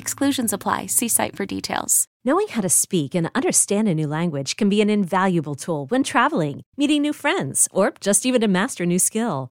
Exclusions apply. See site for details. Knowing how to speak and understand a new language can be an invaluable tool when traveling, meeting new friends, or just even to master a new skill.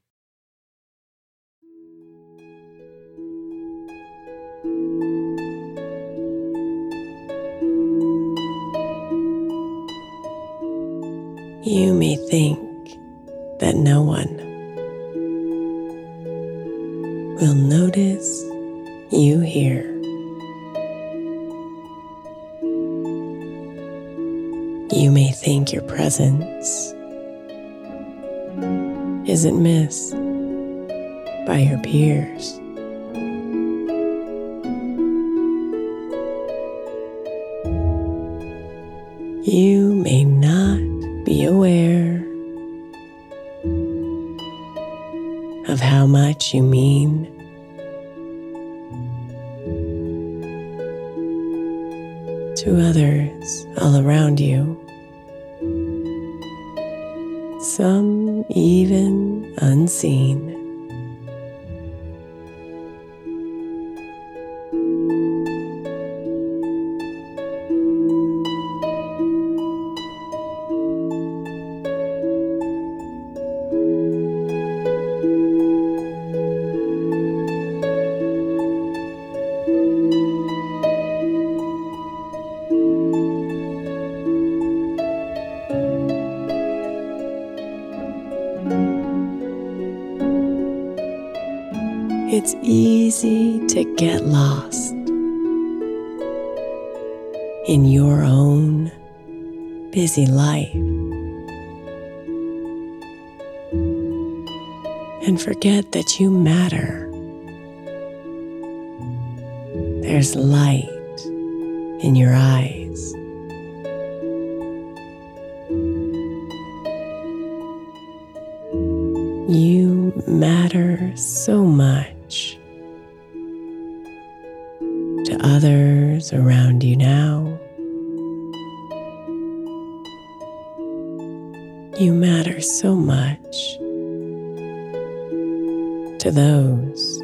You may think that no one will notice you here. You may think your presence isn't missed by your peers. You may you mean to others all around you. Some even unseen. Busy life. And forget that you matter. There's light in your eyes. You matter so much to others around you now. You matter so much to those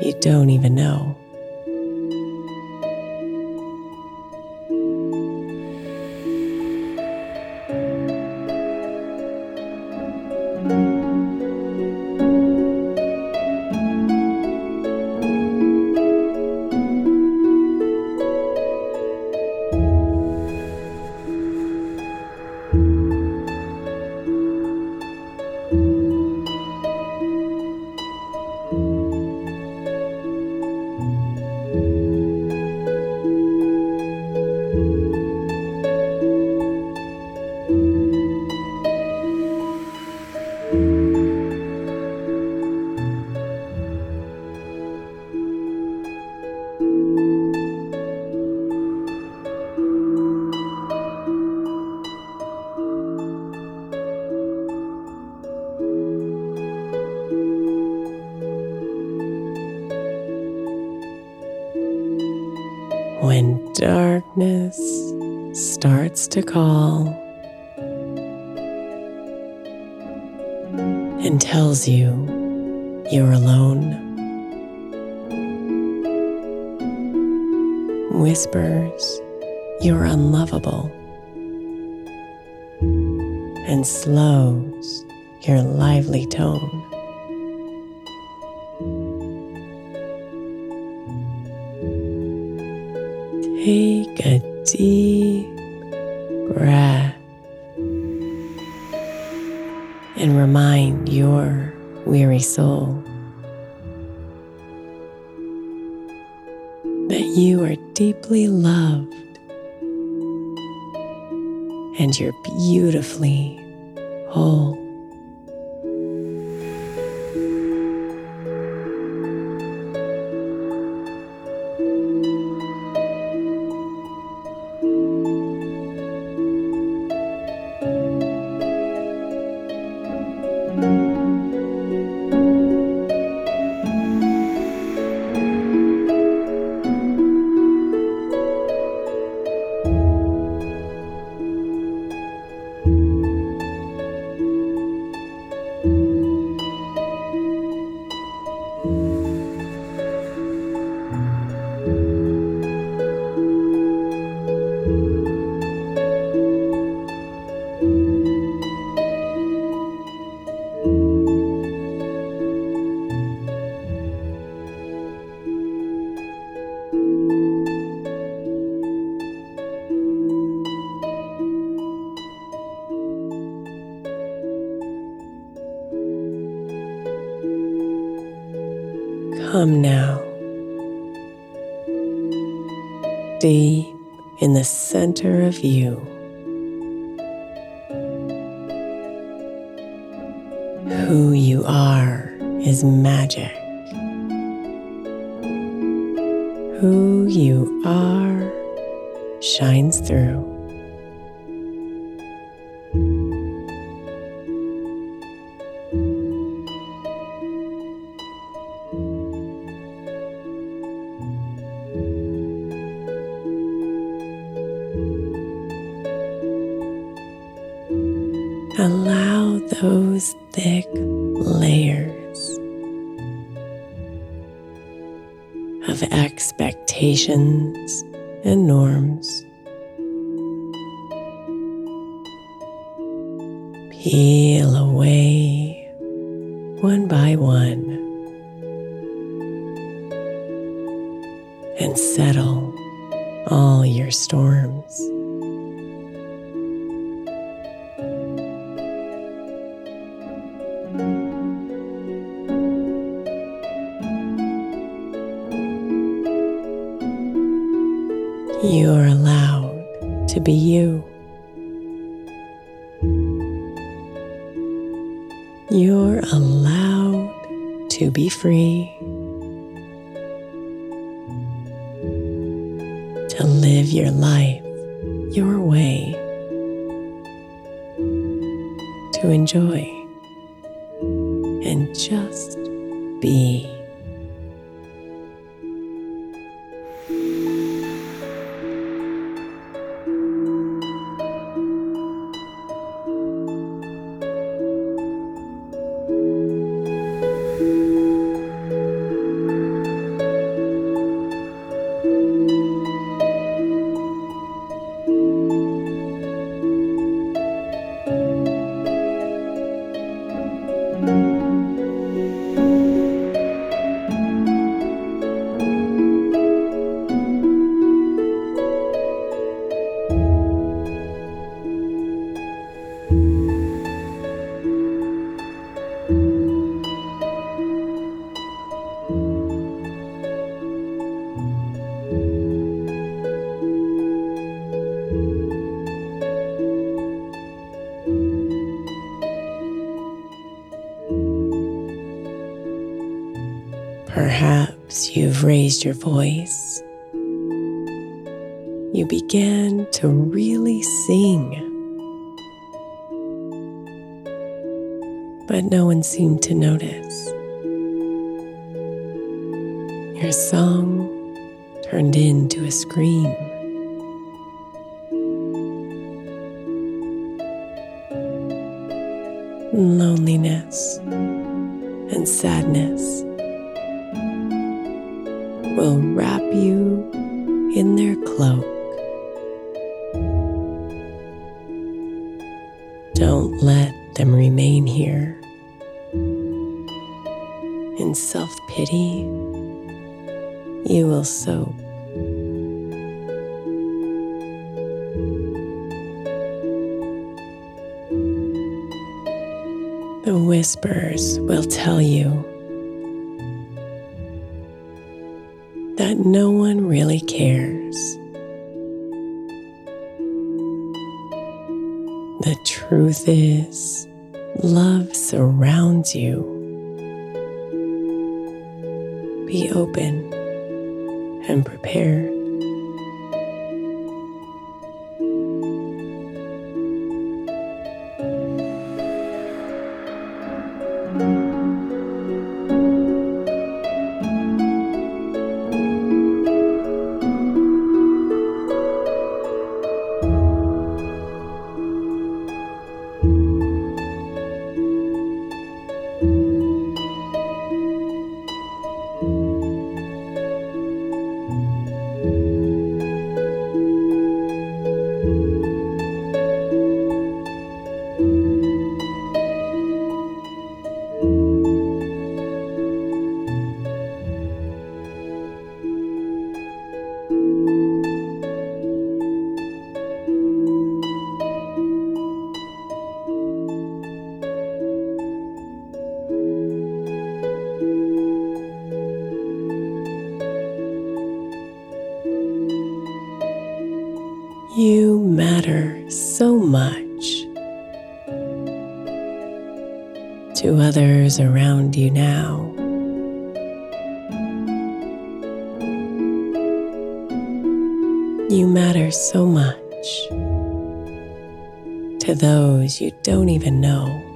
you don't even know. Call and tells you you're alone, whispers you're unlovable, and slows your lively tone. Take a deep breath and remind your weary soul that you are deeply loved and you're beautifully whole. Come now, deep in the center of you. Who you are is magic. Who you are shines through. Of expectations and norms peel away one by one and settle all your storms. Be you. You're allowed to be free, to live your life your way, to enjoy and just be. You've raised your voice. You began to really sing. But no one seemed to notice. Your song turned into a scream. Loneliness and sadness will wrap you in their cloak. Don't let them remain here. In self pity, you will soak. The whispers will tell you that no one really cares. The truth is, love surrounds you. Be open and prepared. You matter so much to others around you now. You matter so much to those you don't even know.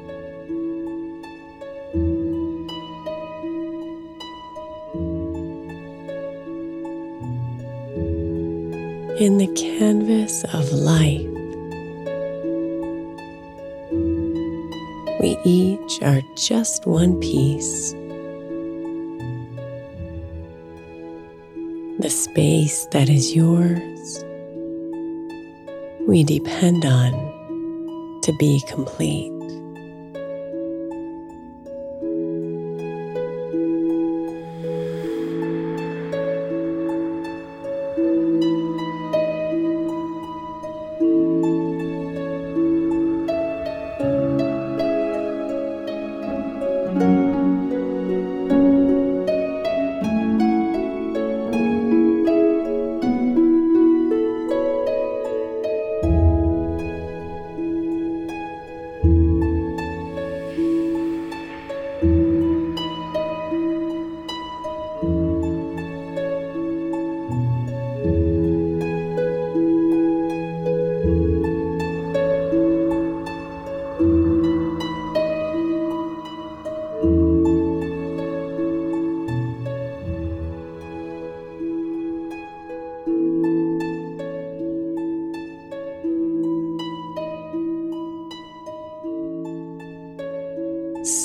In the canvas of life, we each are just one piece. The space that is yours, we depend on to be complete.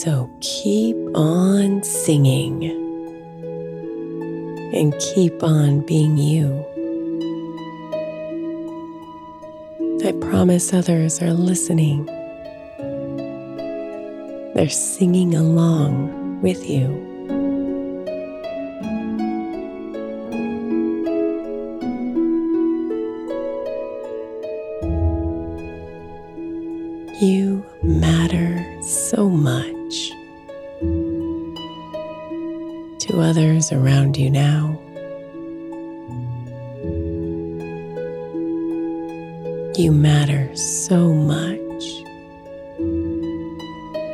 So keep on singing and keep on being you. I promise others are listening. They're singing along with you.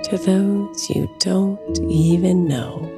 To those you don't even know.